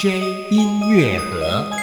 J 音乐盒。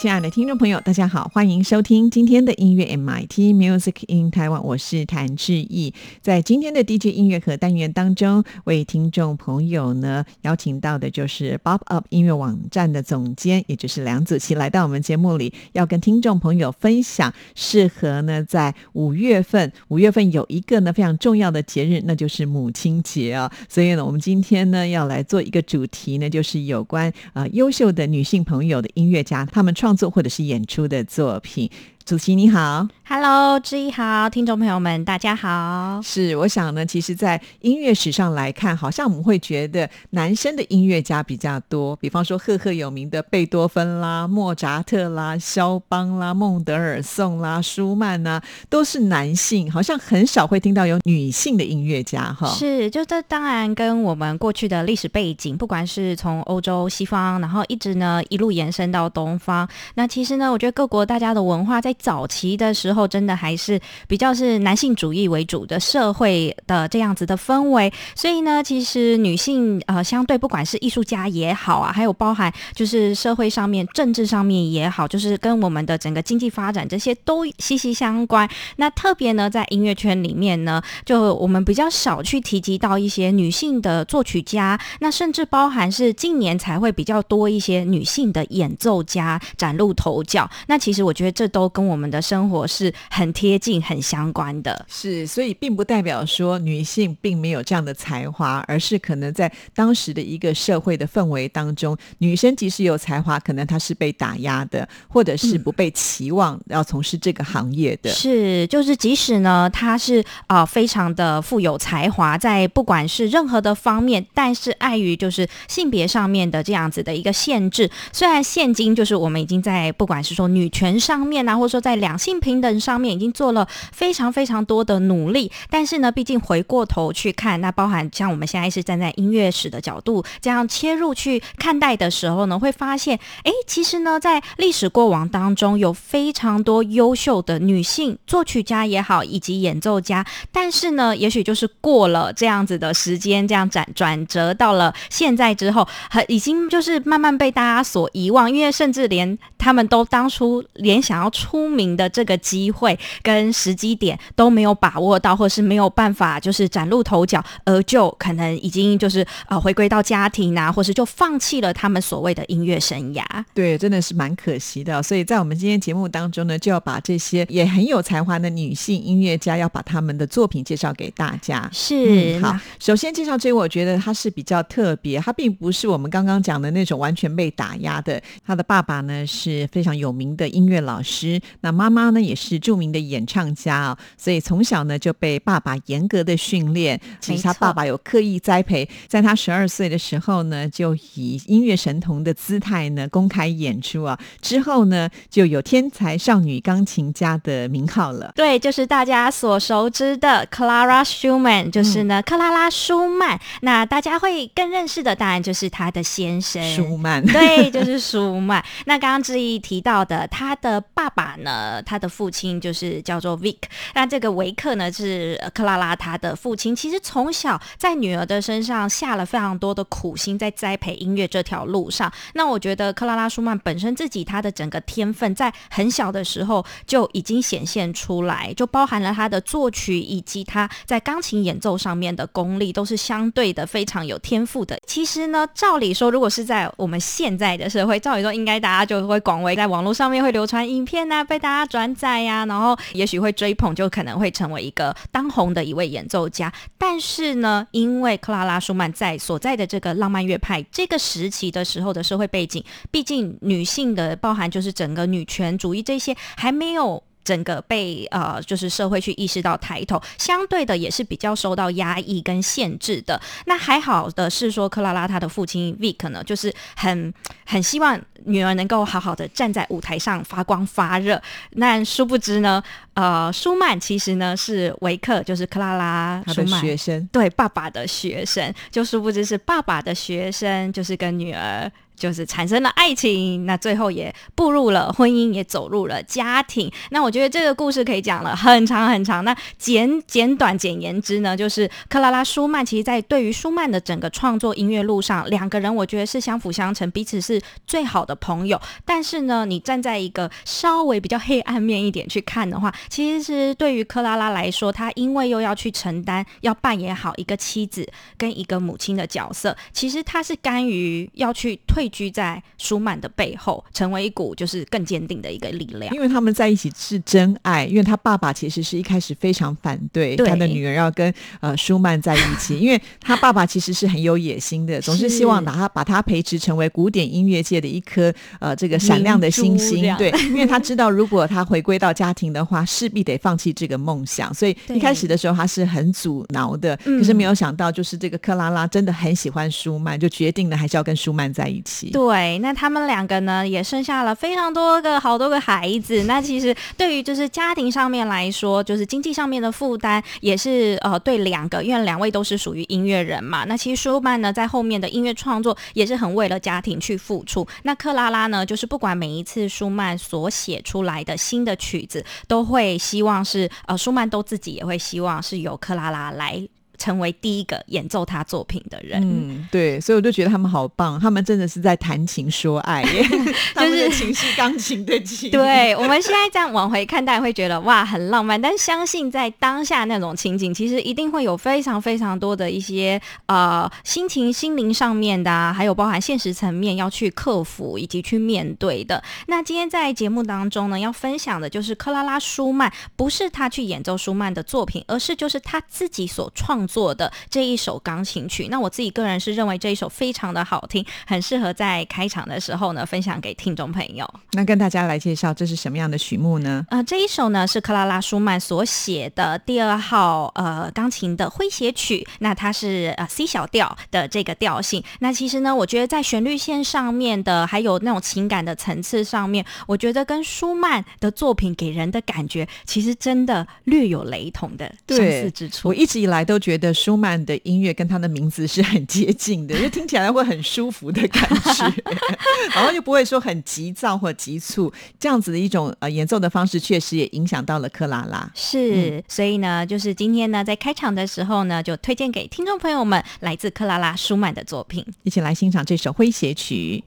亲爱的听众朋友，大家好，欢迎收听今天的音乐 MIT Music in Taiwan，我是谭志毅。在今天的 DJ 音乐盒单元当中，为听众朋友呢邀请到的就是 Bob Up 音乐网站的总监，也就是梁子琪，来到我们节目里，要跟听众朋友分享适合呢在五月份，五月份有一个呢非常重要的节日，那就是母亲节啊。所以呢，我们今天呢要来做一个主题呢，就是有关呃优秀的女性朋友的音乐家，他们创。创作或者是演出的作品。主席你好，Hello，志毅好，听众朋友们大家好。是，我想呢，其实，在音乐史上来看，好像我们会觉得男生的音乐家比较多，比方说赫赫有名的贝多芬啦、莫扎特啦、肖邦啦、孟德尔颂啦、舒曼呐，都是男性，好像很少会听到有女性的音乐家哈。是，就这当然跟我们过去的历史背景，不管是从欧洲、西方，然后一直呢一路延伸到东方，那其实呢，我觉得各国大家的文化在早期的时候，真的还是比较是男性主义为主的社会的这样子的氛围，所以呢，其实女性呃，相对不管是艺术家也好啊，还有包含就是社会上面、政治上面也好，就是跟我们的整个经济发展这些都息息相关。那特别呢，在音乐圈里面呢，就我们比较少去提及到一些女性的作曲家，那甚至包含是近年才会比较多一些女性的演奏家崭露头角。那其实我觉得这都我们的生活是很贴近、很相关的，是，所以并不代表说女性并没有这样的才华，而是可能在当时的一个社会的氛围当中，女生即使有才华，可能她是被打压的，或者是不被期望要从事这个行业的。是，就是即使呢，她是啊非常的富有才华，在不管是任何的方面，但是碍于就是性别上面的这样子的一个限制，虽然现今就是我们已经在不管是说女权上面啊，或说在两性平等上面已经做了非常非常多的努力，但是呢，毕竟回过头去看，那包含像我们现在是站在音乐史的角度这样切入去看待的时候呢，会发现，哎，其实呢，在历史过往当中有非常多优秀的女性作曲家也好，以及演奏家，但是呢，也许就是过了这样子的时间，这样转转折到了现在之后，很已经就是慢慢被大家所遗忘，因为甚至连他们都当初连想要出名的这个机会跟时机点都没有把握到，或是没有办法就是崭露头角，而就可能已经就是呃回归到家庭啊，或是就放弃了他们所谓的音乐生涯。对，真的是蛮可惜的。所以在我们今天节目当中呢，就要把这些也很有才华的女性音乐家，要把他们的作品介绍给大家。是，好，首先介绍这位，我觉得他是比较特别，他并不是我们刚刚讲的那种完全被打压的。他的爸爸呢是非常有名的音乐老师，那妈妈呢也是著名的演唱家啊，所以从小呢就被爸爸严格的训练。其实他爸爸有刻意栽培，在他十二岁的时候呢，就以音乐神童的姿态呢公开演出啊。之后呢，就有天才少女钢琴家的名号了。对，就是大家所熟知的 Clara Schumann，就是呢克拉拉舒曼。那大家会更认识的，当然就是他的先生舒曼。对，就是舒曼。那刚刚志毅提到的，他的爸爸呢，他的父亲就是叫做 Vic，那这个维克呢是克拉拉他的父亲。其实从小在女儿的身上下了非常多的苦心，在栽培音乐这条路上。那我觉得克拉拉舒曼本身自己他的整个天分，在很小的时候就已经显现出来，就包含了他的作曲以及他在钢琴演奏上面的功力，都是相对的非常有天赋的。其实呢，照理说，如果是在我们现在的社会，照理说应该大家就会广为，在网络上面会流传影片呐，被大家转载呀，然后也许会追捧，就可能会成为一个当红的一位演奏家。但是呢，因为克拉拉舒曼在所在的这个浪漫乐派这个时期的时候的社会背景，毕竟女性的包含就是整个女权主义这些还没有。整个被呃，就是社会去意识到抬头，相对的也是比较受到压抑跟限制的。那还好的是说，克拉拉她的父亲 Vic 呢，就是很 很希望女儿能够好好的站在舞台上发光发热。那殊不知呢，呃，舒曼其实呢是维克，就是克拉拉舒曼学生，对爸爸的学生，就殊不知是爸爸的学生，就是跟女儿。就是产生了爱情，那最后也步入了婚姻，也走入了家庭。那我觉得这个故事可以讲了很长很长。那简简短简言之呢，就是克拉拉舒曼，其实在对于舒曼的整个创作音乐路上，两个人我觉得是相辅相成，彼此是最好的朋友。但是呢，你站在一个稍微比较黑暗面一点去看的话，其实对于克拉拉来说，她因为又要去承担，要扮演好一个妻子跟一个母亲的角色，其实她是甘于要去退。居在舒曼的背后，成为一股就是更坚定的一个力量。因为他们在一起是真爱，因为他爸爸其实是一开始非常反对他的女儿要跟呃舒曼在一起，因为他爸爸其实是很有野心的，总是希望把他把他培植成为古典音乐界的一颗呃这个闪亮的星星。对，因为他知道如果他回归到家庭的话，势必得放弃这个梦想，所以一开始的时候他是很阻挠的。可是没有想到，就是这个克拉拉真的很喜欢舒曼，就决定了还是要跟舒曼在一起。对，那他们两个呢，也生下了非常多个好多个孩子。那其实对于就是家庭上面来说，就是经济上面的负担也是呃对两个，因为两位都是属于音乐人嘛。那其实舒曼呢，在后面的音乐创作也是很为了家庭去付出。那克拉拉呢，就是不管每一次舒曼所写出来的新的曲子，都会希望是呃舒曼都自己也会希望是由克拉拉来。成为第一个演奏他作品的人，嗯，对，所以我就觉得他们好棒，他们真的是在谈情说爱，就是情是钢琴的情。对，我们现在这样往回看，大家会觉得哇，很浪漫。但相信在当下那种情景，其实一定会有非常非常多的一些呃心情、心灵上面的，还有包含现实层面要去克服以及去面对的。那今天在节目当中呢，要分享的就是克拉拉舒曼，不是他去演奏舒曼的作品，而是就是他自己所创。做的这一首钢琴曲，那我自己个人是认为这一首非常的好听，很适合在开场的时候呢分享给听众朋友。那跟大家来介绍这是什么样的曲目呢？呃，这一首呢是克拉拉舒曼所写的第二号呃钢琴的诙谐曲，那它是呃 C 小调的这个调性。那其实呢，我觉得在旋律线上面的，还有那种情感的层次上面，我觉得跟舒曼的作品给人的感觉，其实真的略有雷同的相似之处。我一直以来都觉得。的舒曼的音乐跟他的名字是很接近的，就听起来会很舒服的感觉，然后又不会说很急躁或急促，这样子的一种呃演奏的方式，确实也影响到了克拉拉。是，所以呢，就是今天呢，在开场的时候呢，就推荐给听众朋友们来自克拉拉舒曼的作品，一起来欣赏这首诙谐曲。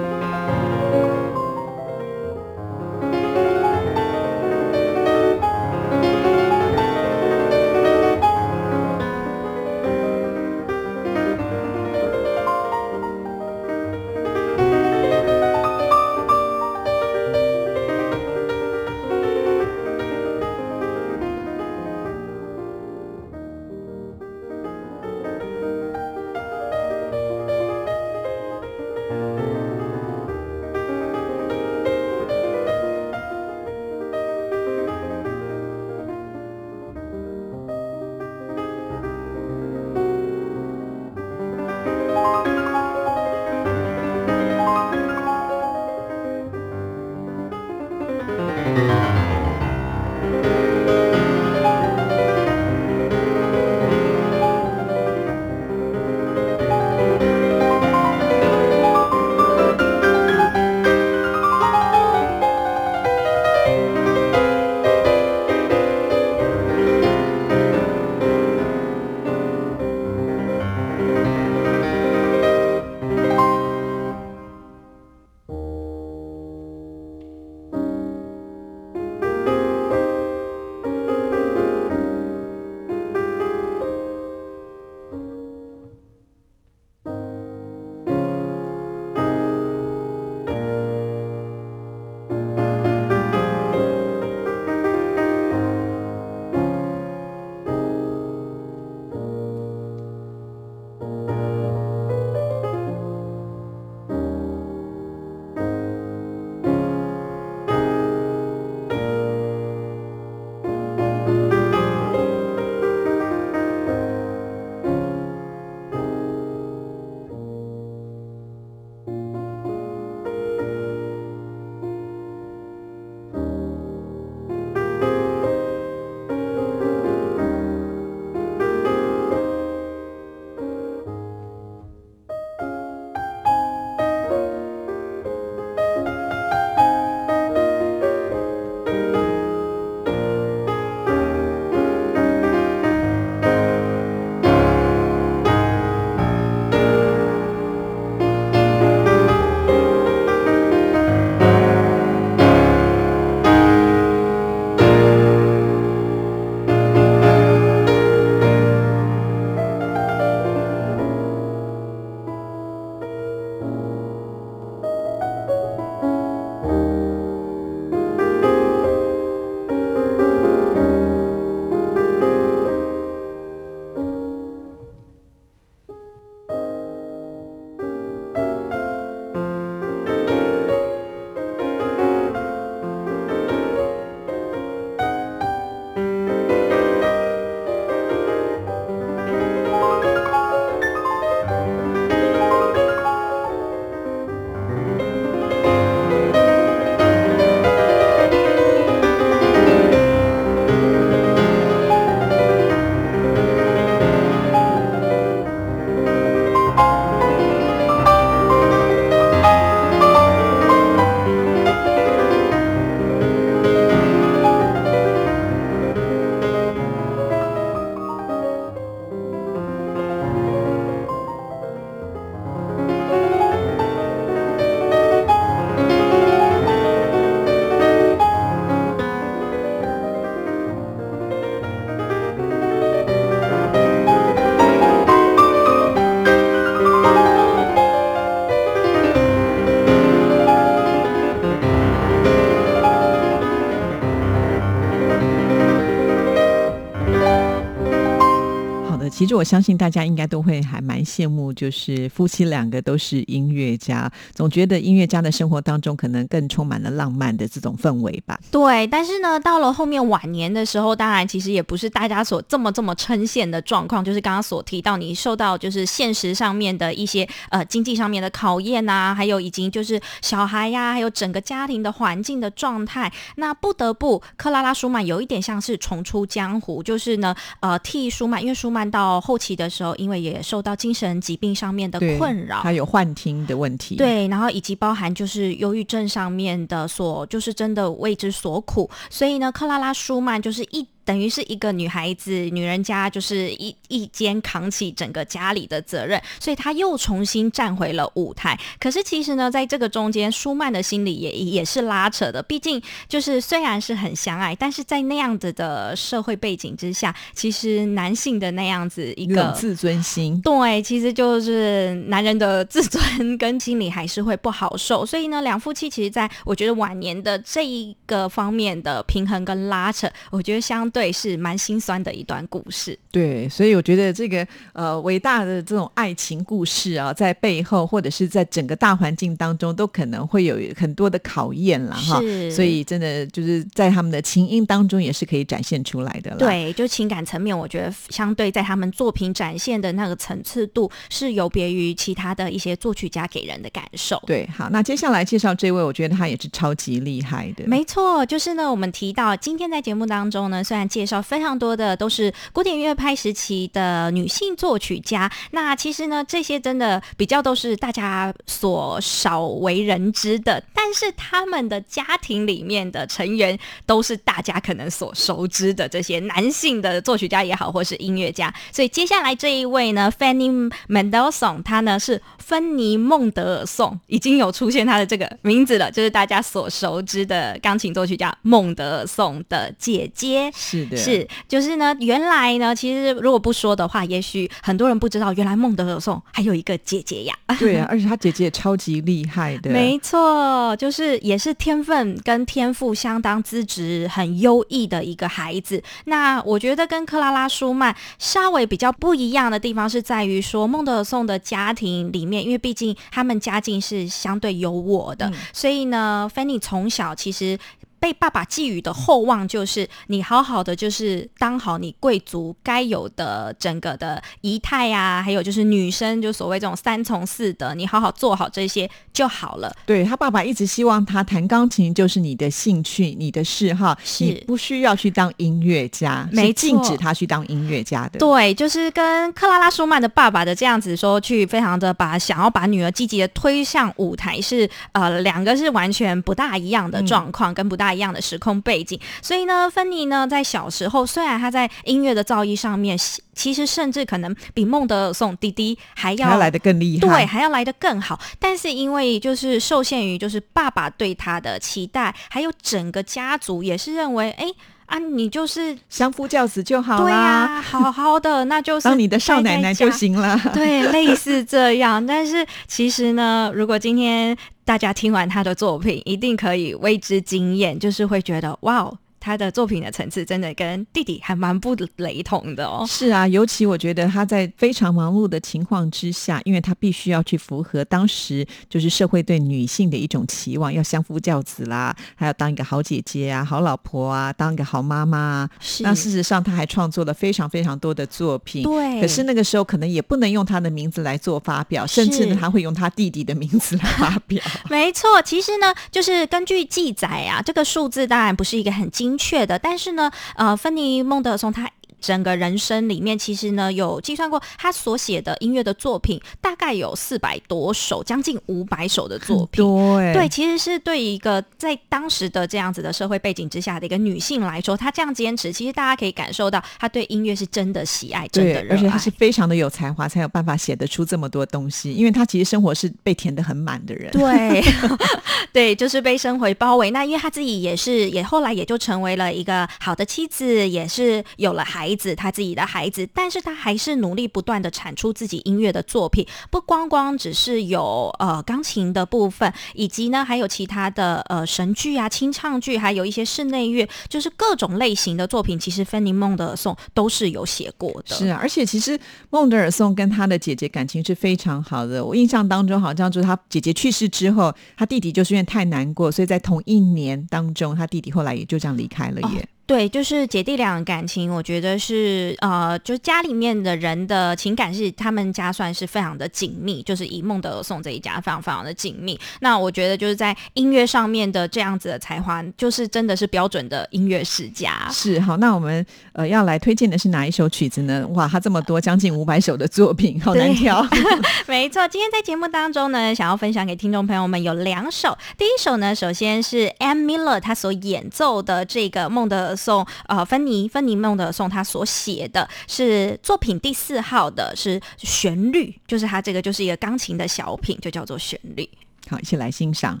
其实我相信大家应该都会还蛮羡慕，就是夫妻两个都是音乐家，总觉得音乐家的生活当中可能更充满了浪漫的这种氛围吧。对，但是呢，到了后面晚年的时候，当然其实也不是大家所这么这么称羡的状况，就是刚刚所提到，你受到就是现实上面的一些呃经济上面的考验啊，还有已经就是小孩呀，还有整个家庭的环境的状态，那不得不克拉拉舒曼有一点像是重出江湖，就是呢，呃，替舒曼，因为舒曼到后期的时候，因为也受到精神疾病上面的困扰，还有幻听的问题。，对，然后以及包含就是忧郁症上面的所，就是真的为之所苦，所以呢，克拉拉舒曼就是一。等于是一个女孩子，女人家就是一一肩扛起整个家里的责任，所以她又重新站回了舞台。可是其实呢，在这个中间，舒曼的心里也也是拉扯的。毕竟就是虽然是很相爱，但是在那样子的社会背景之下，其实男性的那样子一个自尊心。对，其实就是男人的自尊跟心理还是会不好受，所以呢，两夫妻其实在我觉得晚年的这一个方面的平衡跟拉扯，我觉得相对是蛮心酸的一段故事。对，所以我觉得这个呃伟大的这种爱情故事啊，在背后或者是在整个大环境当中，都可能会有很多的考验了。哈。是所以真的就是在他们的情音当中，也是可以展现出来的啦。。对，就情感层面，我觉得相对在他们作品展现的那个层次度，是有别于其他的一些作曲家给人的感受。对，好，那接下来介绍这位，我觉得他也是超级厉害的。没错，就是呢，我们提到今天在节目当中呢，虽然介绍非常多的都是古典音乐派时期的女性作曲家，那其实呢，这些真的比较都是大家所少为人知的，但是他们的家庭里面的成员都是大家可能所熟知的这些男性的作曲家也好，或是音乐家。所以接下来这一位呢，Fanny Mendelssohn，他呢是芬妮孟德尔颂，已经有出现他的这个名字了，就是大家所熟知的钢琴作曲家孟德尔颂的姐姐。是的，是，就是呢，原来呢，其实如果不说的话，也许很多人不知道，原来孟德尔颂还有一个姐姐呀。对啊，而且他姐姐也超级厉害的。没错，就是也是天分跟天赋相当资质很优异的一个孩子。那我觉得跟克拉拉舒曼稍微比较不一样的地方是在于说，孟德尔颂的家庭里面，因为毕竟他们家境是相对优渥的，嗯所以呢，Fanny 从小其实。被爸爸寄予的厚望就是你好好的，就是当好你贵族该有的整个的仪态啊，还有就是女生就所谓这种三从四德，你好好做好这些就好了。对他爸爸一直希望他弹钢琴就是你的兴趣、你的嗜好，是你不需要去当音乐家，没禁止他去当音乐家的。对，就是跟克拉拉舒曼的爸爸的这样子说，去非常的把想要把女儿积极的推向舞台是，呃两个是完全不大一样的状况，跟不大一样的时空背景。所以呢，芬妮呢在小时候，虽然她在音乐的造诣上面，其实甚至可能比孟德尔颂弟弟还要来的更厉害。对，还要来的更好。但是因为就是受限于就是爸爸对他的期待，还有整个家族也是认为，哎啊，你就是相夫教子就好对啦，呀、好好的，那就是 当你的少奶奶就。行了。对，类似这样。但是其实呢，如果今天大家听完他的作品，一定可以为之惊艳，就是会觉得哇哦。他的作品的层次真的跟弟弟还蛮不雷同的哦。是啊，尤其我觉得他在非常忙碌的情况之下，因为他必须要去符合当时就是社会对女性的一种期望，要相夫教子啦，还要当一个好姐姐啊、好老婆啊，当一个好妈妈啊。是那事实上，他还创作了非常非常多的作品。对，可是那个时候可能也不能用他的名字来做发表，甚至呢，他会用他弟弟的名字来发表。没错，其实呢，就是根据记载啊，这个数字当然不是一个很精确的，但是呢，呃，芬妮孟德松他。整个人生里面，其实呢有计算过，他所写的音乐的作品大概有四百多首，将近五百首的作品。多哎、对，其实是对一个在当时的这样子的社会背景之下的一个女性来说，她这样坚持，其实大家可以感受到她对音乐是真的喜爱，真的，热爱而且她是。非常的有才华，才有办法写得出这么多东西。因为她其实生活是被填得很满的人。对，对，就是被生活包围。那因为她自己也是，也后来也就成为了一个好的妻子，也是有了孩孩子，他自己的孩子，但是他还是努力不断的产出自己音乐的作品，不光光只是有呃钢琴的部分，以及呢还有其他的呃神剧啊、清唱剧，还有一些室内乐，就是各种类型的作品，其实芬妮孟德尔颂都是有写过的。是啊，而且其实孟德尔颂跟他的姐姐感情是非常好的。我印象当中，好像就是他姐姐去世之后，他弟弟就是因为太难过，所以在同一年当中，他弟弟后来也就这样离开了耶。对，就是姐弟俩感情，我觉得是呃，就家里面的人的情感是他们家算是非常的紧密，就是以孟德尔颂这一家非常非常的紧密。那我觉得就是在音乐上面的这样子的才华，就是真的是标准的音乐世家。是好，那我们呃要来推荐的是哪一首曲子呢？哇，他这么多将近五百首的作品，好难挑。没错，今天在节目当中呢，想要分享给听众朋友们有两首。第一首呢，首先是 Ann Miller 他所演奏的这个孟德尔。送呃，芬妮芬妮梦的送他所写的是作品第四号的，是旋律，就是他这个就是一个钢琴的小品，就叫做旋律。好，一起来欣赏。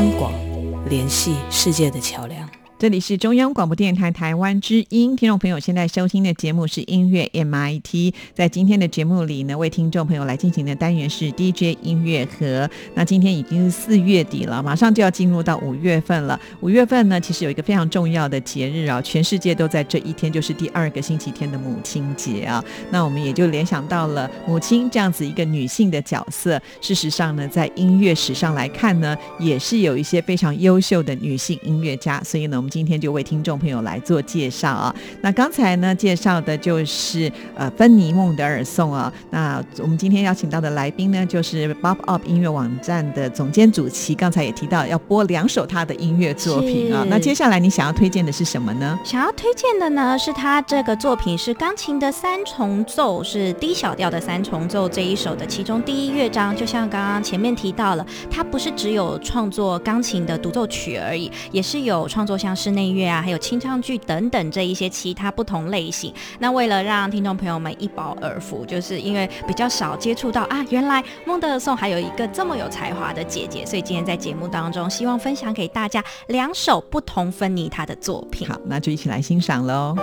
央广，联系世界的桥梁。这里是中央广播电台台湾之音，听众朋友现在收听的节目是音乐 MIT。在今天的节目里呢，为听众朋友来进行的单元是 DJ 音乐盒。那今天已经是四月底了，马上就要进入到五月份了。五月份呢，其实有一个非常重要的节日啊，全世界都在这一天，就是第二个星期天的母亲节啊。那我们也就联想到了母亲这样子一个女性的角色。事实上呢，在音乐史上来看呢，也是有一些非常优秀的女性音乐家。所以呢，我们今天就为听众朋友来做介绍啊。那刚才呢，介绍的就是呃芬尼孟德尔颂啊。那我们今天邀请到的来宾呢，就是 Bob Up 音乐网站的总监主席。刚才也提到要播两首他的音乐作品啊。那接下来你想要推荐的是什么呢？想要推荐的呢，是他这个作品是钢琴的三重奏，是低小调的三重奏这一首的其中第一乐章。就像刚刚前面提到了，他不是只有创作钢琴的独奏曲而已，也是有创作像室内乐啊，还有清唱剧等等这一些其他不同类型。那为了让听众朋友们一饱耳福，就是因为比较少接触到啊，原来孟德尔颂还有一个这么有才华的姐姐，所以今天在节目当中，希望分享给大家两首不同芬妮她的作品。好，那就一起来欣赏喽。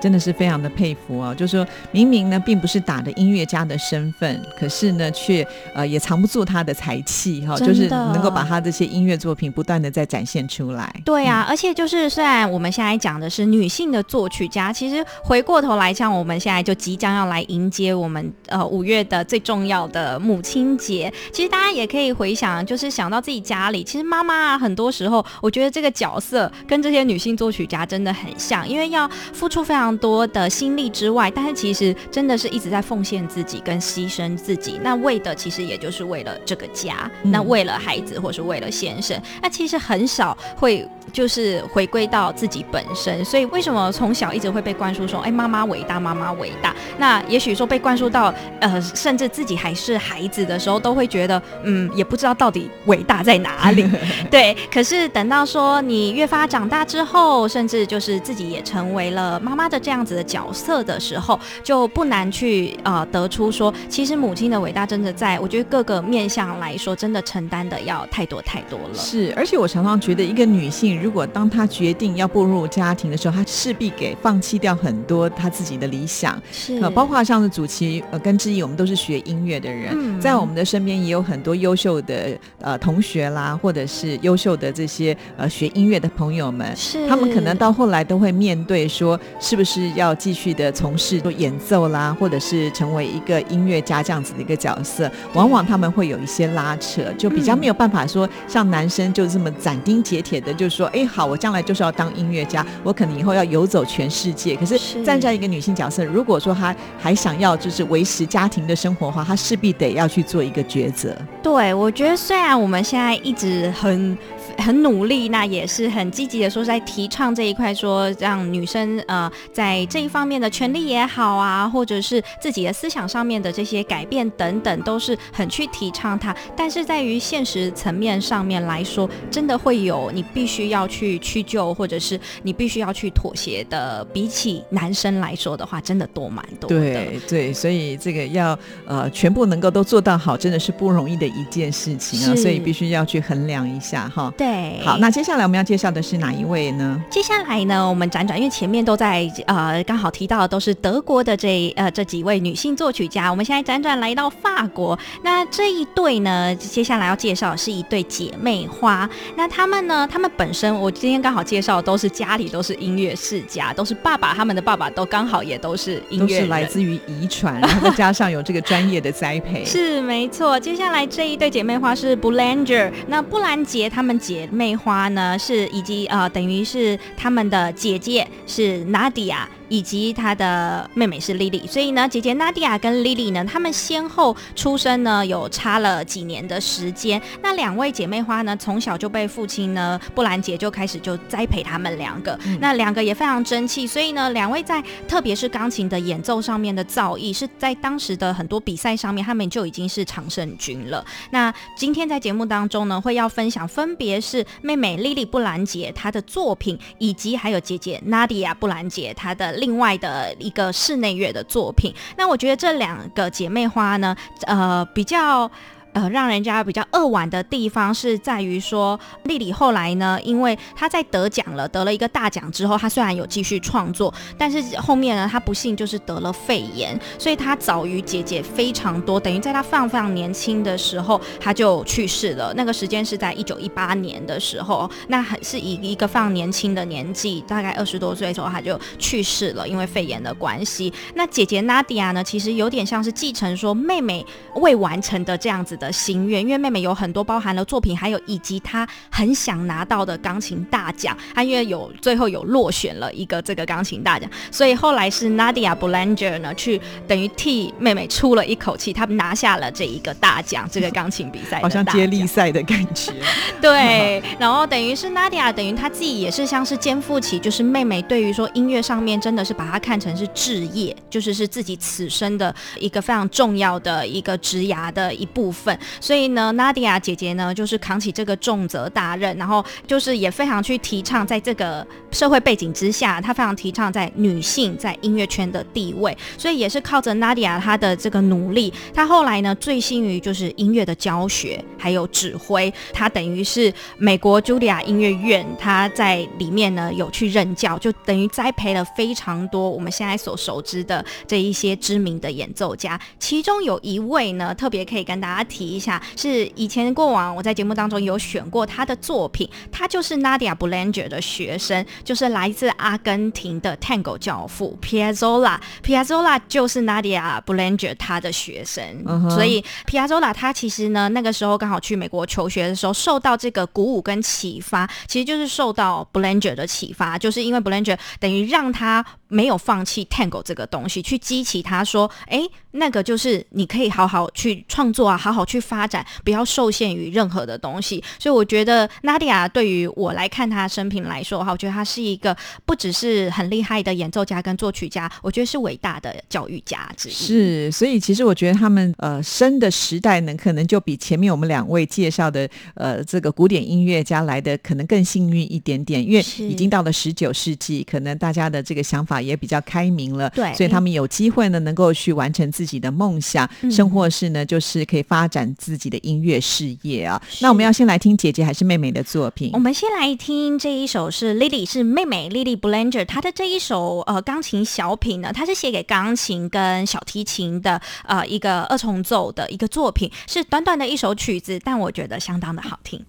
真的是非常的佩服哦。就是说明明呢，并不是打着音乐家的身份，可是呢，却呃也藏不住他的才气哈、就是能够把他这些音乐作品不断的在展现出来。对啊，而且就是虽然我们现在讲的是女性的作曲家，其实回过头来像，我们现在就即将要来迎接我们呃五月的最重要的母亲节。其实大家也可以回想，就是想到自己家里，其实妈妈啊，很多时候我觉得这个角色跟这些女性作曲家真的很像，因为要付出非常多的心力之外，但是其实真的是一直在奉献自己跟牺牲自己。那为的其实也就是为了这个家，嗯那为了孩子或是为了先生，那其实很少会就是回归到自己本身。所以为什么从小一直会被灌输说，哎，妈妈伟大，妈妈伟大？那也许说被灌输到呃，甚至自己还是孩子的时候，都会觉得，嗯，也不知道到底伟大在哪里。对，可是等到说你越发长大之后，甚至就是自己也成为了妈妈的这样子的角色的时候，就不难去呃得出说，其实母亲的伟大真的在我觉得各个面向来说，真的承担的要太多太多了。是，而且我常常觉得，一个女性如果当她决定要步入家庭的时候，她势必给放弃掉很多她自己的理想，是。呃，包括像是祖奇呃跟志毅，我们都是学音乐的人，嗯。在我们的身边也有很多优秀的呃同学啦，或者是优秀的这些呃学音乐的朋友们，是。他们可能到后来都会面对说，是不是要继续的从事做演奏啦，或者是成为一个音乐家这样子的一个角色，往往他们会有一些拉扯，就比较嗯没有办法说像男生就这么斩钉截铁的，就说，哎，好，我将来就是要当音乐家，我可能以后要游走全世界。可是是站在一个女性角色，如果说她还想要就是维持家庭的生活的话，她势必得要去做一个抉择。对，我觉得虽然我们现在一直很很努力，那也是很积极的说在提倡这一块，说让女生呃在这一方面的权利也好啊，或者是自己的思想上面的这些改变等等，都是很去提倡它。但是在于现实层面上面来说，真的会有你必须要去屈就，或者是你必须要去妥协的，比起男生来说的话，真的多蛮多的。对对，所以这个要呃全部能够都做到好，真的是不容易的一件事情啊，所以必须要去衡量一下哈。对，好，那接下来我们要介绍的是哪一位呢？接下来呢，我们辗转，因为前面都在呃刚好提到的都是德国的这呃这几位女性作曲家，我们现在辗转来到法国。那这一对呢，接下来要介绍的是一对姐妹花。那她们呢，她们本身我今天刚好介绍的都是家里都是音乐世家，都是爸爸他们的爸爸都刚好也都是音乐都。是来自于遗传，然后再加上有这个专业的栽培。是没错，接下来这一对姐妹花是 Boulanger，那布兰杰他们姐妹花呢是以及呃等于是他们的姐姐是 Nadia。以及她的妹妹是 Lily，所以呢，姐姐 Nadia 跟 Lily 呢，她们先后出生呢有差了几年的时间。那两位姐妹花呢，从小就被父亲呢布兰杰就开始就栽培她们两个。那两个也非常争气，所以呢，两位在特别是钢琴的演奏上面的造诣，是在当时的很多比赛上面，他们就已经是常胜军了。那今天在节目当中呢，会要分享分别是妹妹 Lily 布兰杰她的作品，以及还有姐姐 Nadia 布兰杰她的另外的一个室内乐的作品。那我觉得这两个姐妹花呢，呃，比较。呃，让人家比较扼腕的地方是在于说，丽丽后来呢，因为她在得奖了，得了一个大奖之后，她虽然有继续创作，但是后面呢，她不幸就是得了肺炎，所以她早于姐姐非常多，等于在她非常非常年轻的时候，她就去世了。那个时间是在一九一八年的时候，那还是以一个非常年轻的年纪，大概二十多岁的时候，她就去世了，因为肺炎的关系。那姐姐 Nadia 呢，其实有点像是继承说妹妹未完成的这样子的心愿，因为妹妹有很多包含了作品，还有以及她很想拿到的钢琴大奖。她因为有最后有落选了一个这个钢琴大奖，所以后来是 Nadia Boulanger 呢去等于替妹妹出了一口气，她拿下了这一个大奖，这个钢琴比赛好像接力赛的感觉。对，然后等于是 Nadia，等于她自己也是像是肩负起，就是妹妹对于说音乐上面真的是把她看成是置业，就是是自己此生的一个非常重要的一个职涯的一部分。所以呢，Nadia 姐姐呢，就是扛起这个重责大任，然后就是也非常去提倡，在这个社会背景之下，她非常提倡在女性在音乐圈的地位。所以也是靠着 Nadia 她的这个努力，她后来呢，醉心于就是音乐的教学还有指挥，她等于是美国茱莉亚音乐院，她在里面呢有去任教，就等于栽培了非常多我们现在所熟知的这一些知名的演奏家。其中有一位呢，特别可以跟大家提一下，是以前过往我在节目当中有选过他的作品，他就是 Nadia Boulanger 的学生，就是来自阿根廷的 Tango 教父 Piazzolla。Piazzolla 就是 Nadia Boulanger 他的学生，所以 Piazzolla 他其实呢那个时候刚好去美国求学的时候，受到这个鼓舞跟启发，其实就是受到 Boulanger 的启发，就是因为 Boulanger 等于让他没有放弃 Tango 这个东西，去激起他说，哎，那个就是你可以好好去创作啊，好好去发展，不要受限于任何的东西。所以我觉得 Nadia 对于我来看她的生平来说的话，我觉得她是一个不只是很厉害的演奏家跟作曲家，我觉得是伟大的教育家之一。是，所以其实我觉得他们呃生的时代呢，可能就比前面我们两位介绍的呃这个古典音乐家来的可能更幸运一点点，因为已经到了十九世纪，可能大家的这个想法也比较开明了，对所以他们有机会呢能够去完成自己的梦想，嗯甚或是呢就是可以发展自己的音乐事业啊。那我们要先来听姐姐还是妹妹的作品我？们先来听这一首是 Lily，是妹妹 Lily Boulanger，她的这一首呃钢琴小品呢，它是写给钢琴跟小提琴的呃一个二重奏的一个作品，是短短的一首曲子，但我觉得相当的好听。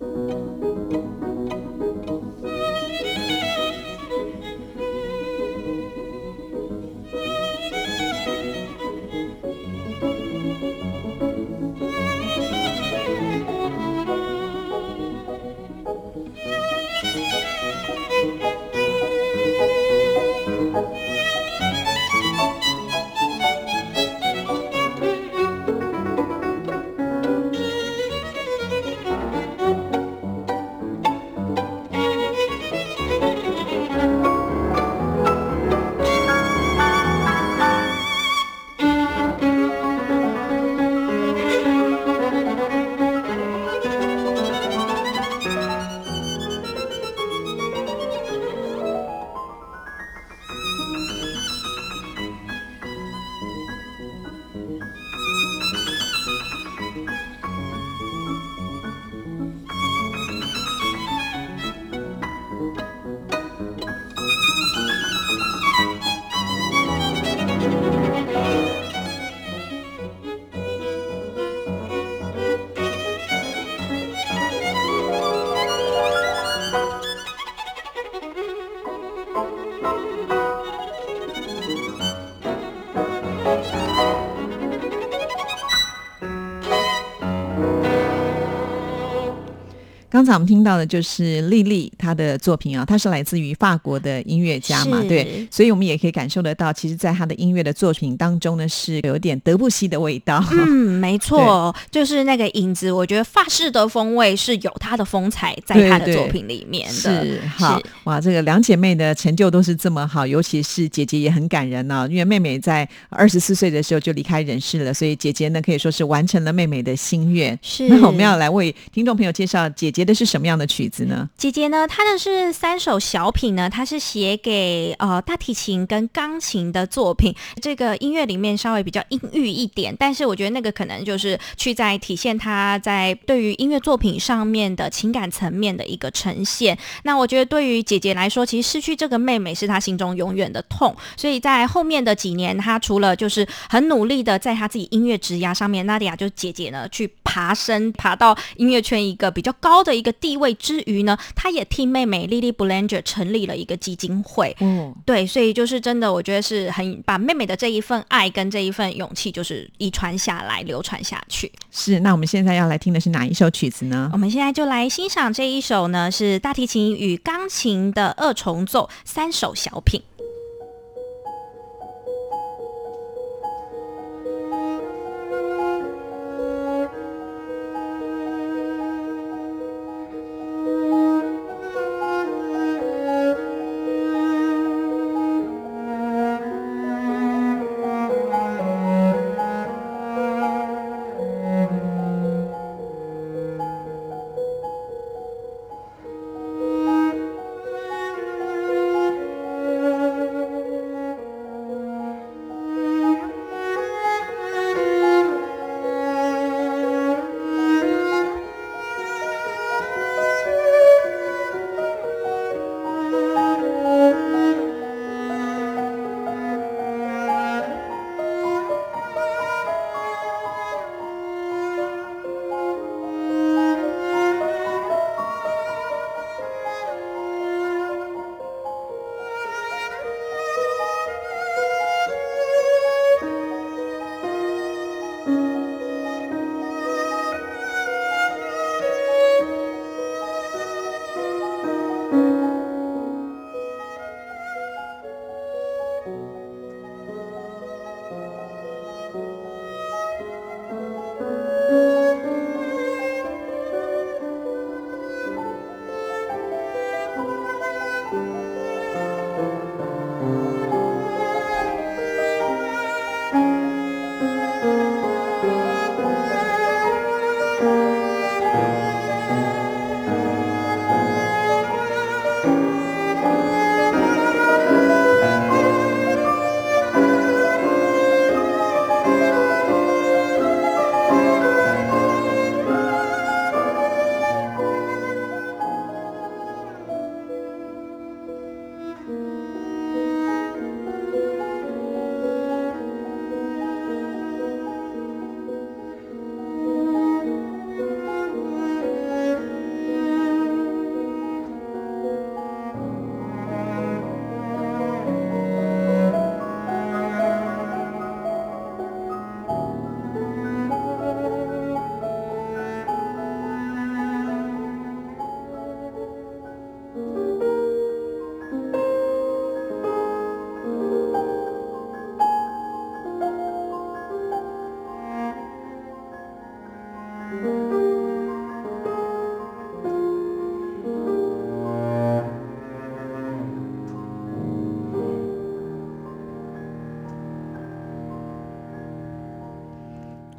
刚才我们听到的就是丽丽她的作品啊，她是来自于法国的音乐家嘛，对，所以我们也可以感受得到，其实，在她的音乐的作品当中呢，是有点德布西的味道。嗯，没错，就是那个影子，我觉得法式的风味是有它的风采在她的作品里面的。是好哇，这个两姐妹的成就都是这么好，尤其是姐姐也很感人呢、因为妹妹在二十四岁的时候就离开人世了，所以姐姐呢可以说是完成了妹妹的心愿。是那我们要来为听众朋友介绍姐姐的是什么样的曲子呢？姐姐呢，她的是三首小品呢，她是写给呃大提琴跟钢琴的作品。这个音乐里面稍微比较阴郁一点，但是我觉得那个可能就是去在体现她在对于音乐作品上面的情感层面的一个呈现。那我觉得对于姐姐来说，其实失去这个妹妹是她心中永远的痛，所以在后面的几年，她除了就是很努力的在她自己音乐职涯上面，娜迪亚就是姐姐呢去爬升，爬到音乐圈一个比较高的一个地位之余呢，他也替妹妹 Lily Boulanger 成立了一个基金会。嗯，对，所以就是真的，我觉得是很把妹妹的这一份爱跟这一份勇气，就是遗传下来、流传下去。是。那我们现在要来听的是哪一首曲子呢我？们现在就来欣赏这一首呢，是大提琴与钢琴的二重奏三首小品。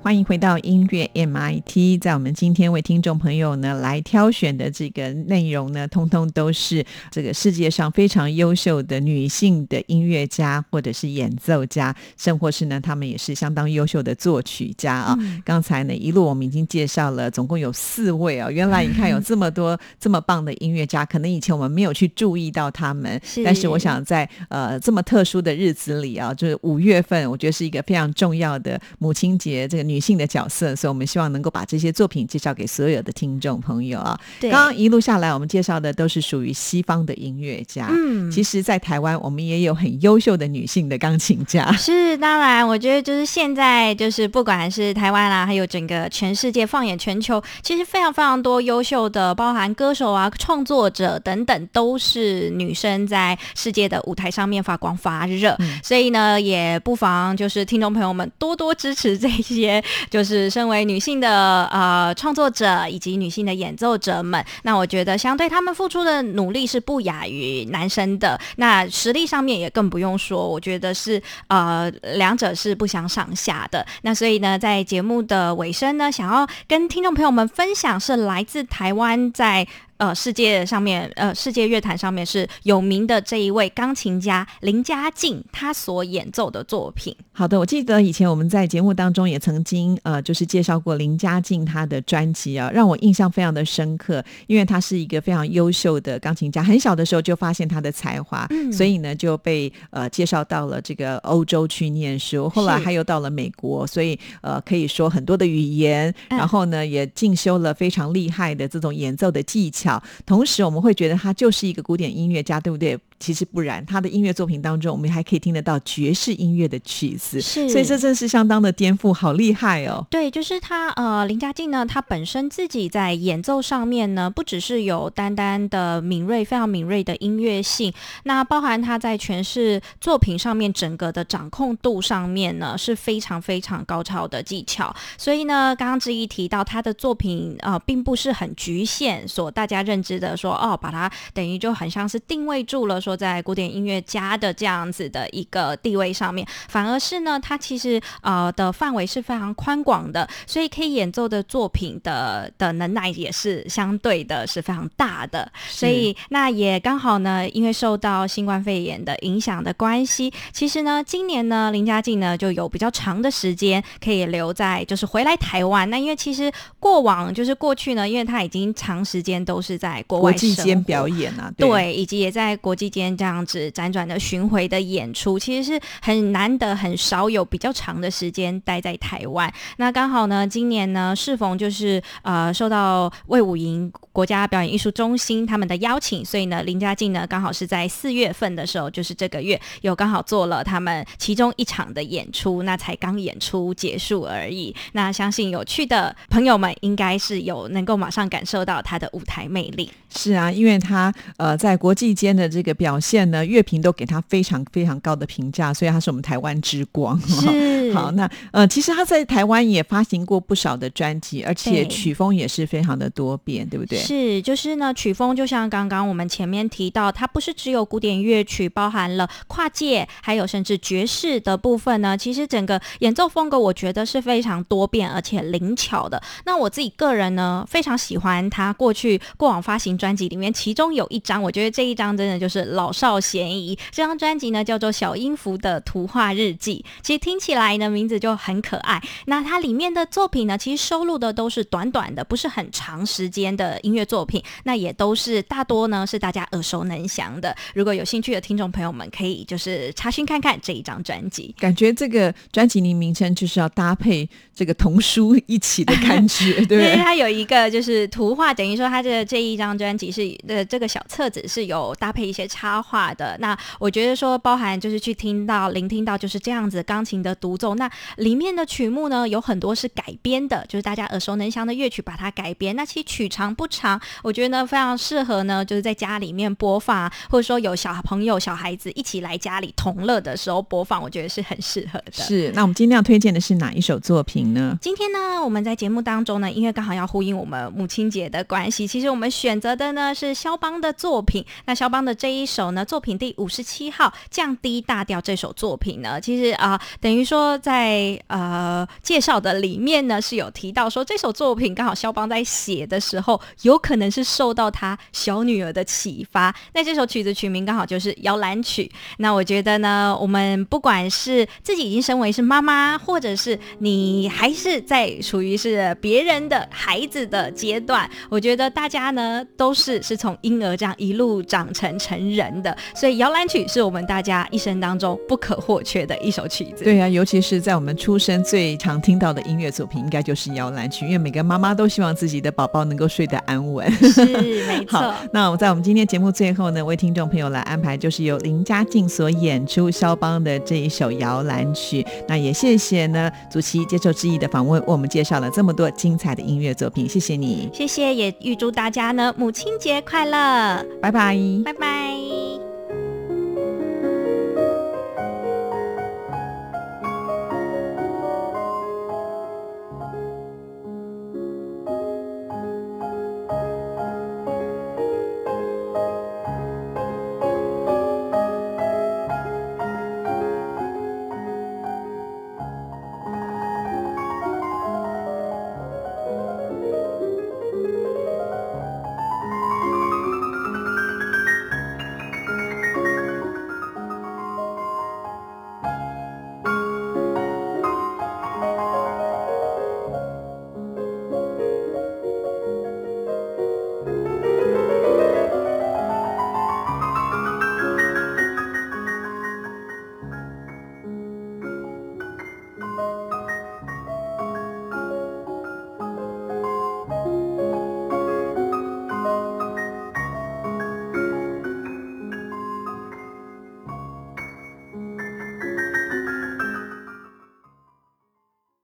欢迎回到音乐 MIT，在我们今天为听众朋友呢来挑选的这个内容呢，通通都是这个世界上非常优秀的女性的音乐家或者是演奏家，甚或是呢，他们也是相当优秀的作曲家啊。刚才呢一路我们已经介绍了，总共有四位啊。原来你看有这么多 这么棒的音乐家，可能以前我们没有去注意到他们，是但是我想在呃这么特殊的日子里啊，就是五月份，我觉得是一个非常重要的母亲节，这个女性的角色，所以我们希望能够把这些作品介绍给所有的听众朋友啊。对刚刚一路下来，我们介绍的都是属于西方的音乐家。嗯其实，在台湾我们也有很优秀的女性的钢琴家。是，当然，我觉得就是现在，就是不管是台湾啊，还有整个全世界，放眼全球，其实非常非常多优秀的，包含歌手啊、创作者等等，都是女生在世界的舞台上面发光发热。所以呢，也不妨就是听众朋友们多多支持这些，就是身为女性的呃创作者以及女性的演奏者们。那我觉得，相对他们付出的努力是不亚于男生的。那实力上面也更不用说，我觉得是呃两者是不相上下的。那所以呢，在节目的尾声呢，想要跟听众朋友们分享是来自台湾在。呃，世界上面，呃，世界乐坛上面是有名的这一位钢琴家林家静，他所演奏的作品。好的，我记得以前我们在节目当中也曾经呃，就是介绍过林家静他的专辑啊，让我印象非常的深刻，因为他是一个非常优秀的钢琴家，很小的时候就发现他的才华，嗯所以呢就被呃介绍到了这个欧洲去念书，后来他又到了美国，所以呃可以说很多的语言，嗯。然后呢也进修了非常厉害的这种演奏的技巧，同时我们会觉得他就是一个古典音乐家，对不对？其实不然，他的音乐作品当中，我们还可以听得到爵士音乐的曲子，是所以这真是相当的颠覆，好厉害哦！对，就是他呃，林家静呢，他本身自己在演奏上面呢，不只是有单单的敏锐、非常敏锐的音乐性，那包含他在诠释作品上面整个的掌控度上面呢，是非常非常高超的技巧。所以呢，刚刚志毅提到他的作品呃，并不是很局限，所大家认知的说哦，把它等于就很像是定位住了，说在古典音乐家的这样子的一个地位上面，反而是呢，他其实呃的范围是非常宽广的，所以可以演奏的作品的的能耐也是相对的是非常大的。所以那也刚好呢，因为受到新冠肺炎的影响的关系，其实呢，今年呢，林家静呢就有比较长的时间可以留在，就是回来台湾。那因为其实过往就是过去呢，因为他已经长时间都是在国外国际间表演啊，对，以及也在国际间这样子辗转的巡回的演出，其实是很难得、很少有比较长的时间待在台湾。那刚好呢，今年呢，适逢就是呃受到魏武营国家表演艺术中心他们的邀请，所以呢，林家静呢刚好是在四月份的时候，就是这个月有刚好做了他们其中一场的演出，那才刚演出结束而已。那相信有趣的朋友们应该是有能够马上感受到他的舞台魅力。是啊，因为他呃在国际间的这个表现呢，乐评都给他非常非常高的评价，所以他是我们台湾之光。是 好，那呃，其实他在台湾也发行过不少的专辑，而且曲风也是非常的多变，对不对？是，就是呢，曲风就像刚刚我们前面提到，它不是只有古典乐曲，包含了跨界，还有甚至爵士的部分呢。其实整个演奏风格，我觉得是非常多变而且灵巧的。那我自己个人呢，非常喜欢他过去过往发行专辑里面，其中有一张，我觉得这一张真的就是老少咸宜。这张专辑呢叫做《小音符的图画日记》，其实听起来呢名字就很可爱。那它里面的作品呢，其实收录的都是短短的，不是很长时间的乐作品，那也都是大多呢是大家耳熟能详的。如果有兴趣的听众朋友们，可以就是查询看看这一张专辑。感觉这个专辑名名称就是要搭配这个童书一起的感觉，对不对？它有一个就是图画，等于说它的这一张专辑是呃这个小册子是有搭配一些插画的。那我觉得说包含就是去听到、聆听到就是这样子钢琴的独奏，那里面的曲目呢有很多是改编的，就是大家耳熟能详的乐曲把它改编。那其实曲长不长，我觉得呢非常适合呢就是在家里面播放啊，或者说有小朋友、小孩子一起来家里同乐的时候播放，我觉得是很适合的。是，那我们今天要推荐的是哪一首作品呢？今天呢，我们在节目当中呢，因为刚好要呼应我们母亲节的关系，其实我们选择的呢是肖邦的作品。那肖邦的这一首呢作品第五十七号《降低大调》这首作品呢，其实啊、等于说在呃介绍的里面呢是有提到说这首作品刚好肖邦在写的时候，有可能是受到他小女儿的启发。那这首曲子曲名刚好就是摇篮曲。那我觉得呢，我们不管是自己已经身为是妈妈，或者是你还是在属于是别人的孩子的阶段，我觉得大家呢都是是从婴儿这样一路长成成人的，所以摇篮曲是我们大家一生当中不可或缺的一首曲子。对呀、尤其是在我们出生最常听到的音乐作品，应该就是摇篮曲，因为每个妈妈都希望自己的宝宝能够睡得安稳。是没错。，那我在我们今天节目最后呢，为听众朋友来安排就是由林家静所演出肖邦的这一首摇篮曲。那也谢谢呢主席接受之意的访问，为我们介绍了这么多精彩的音乐作品，谢谢你，谢谢，也预祝大家呢母亲节快乐，拜拜。拜拜。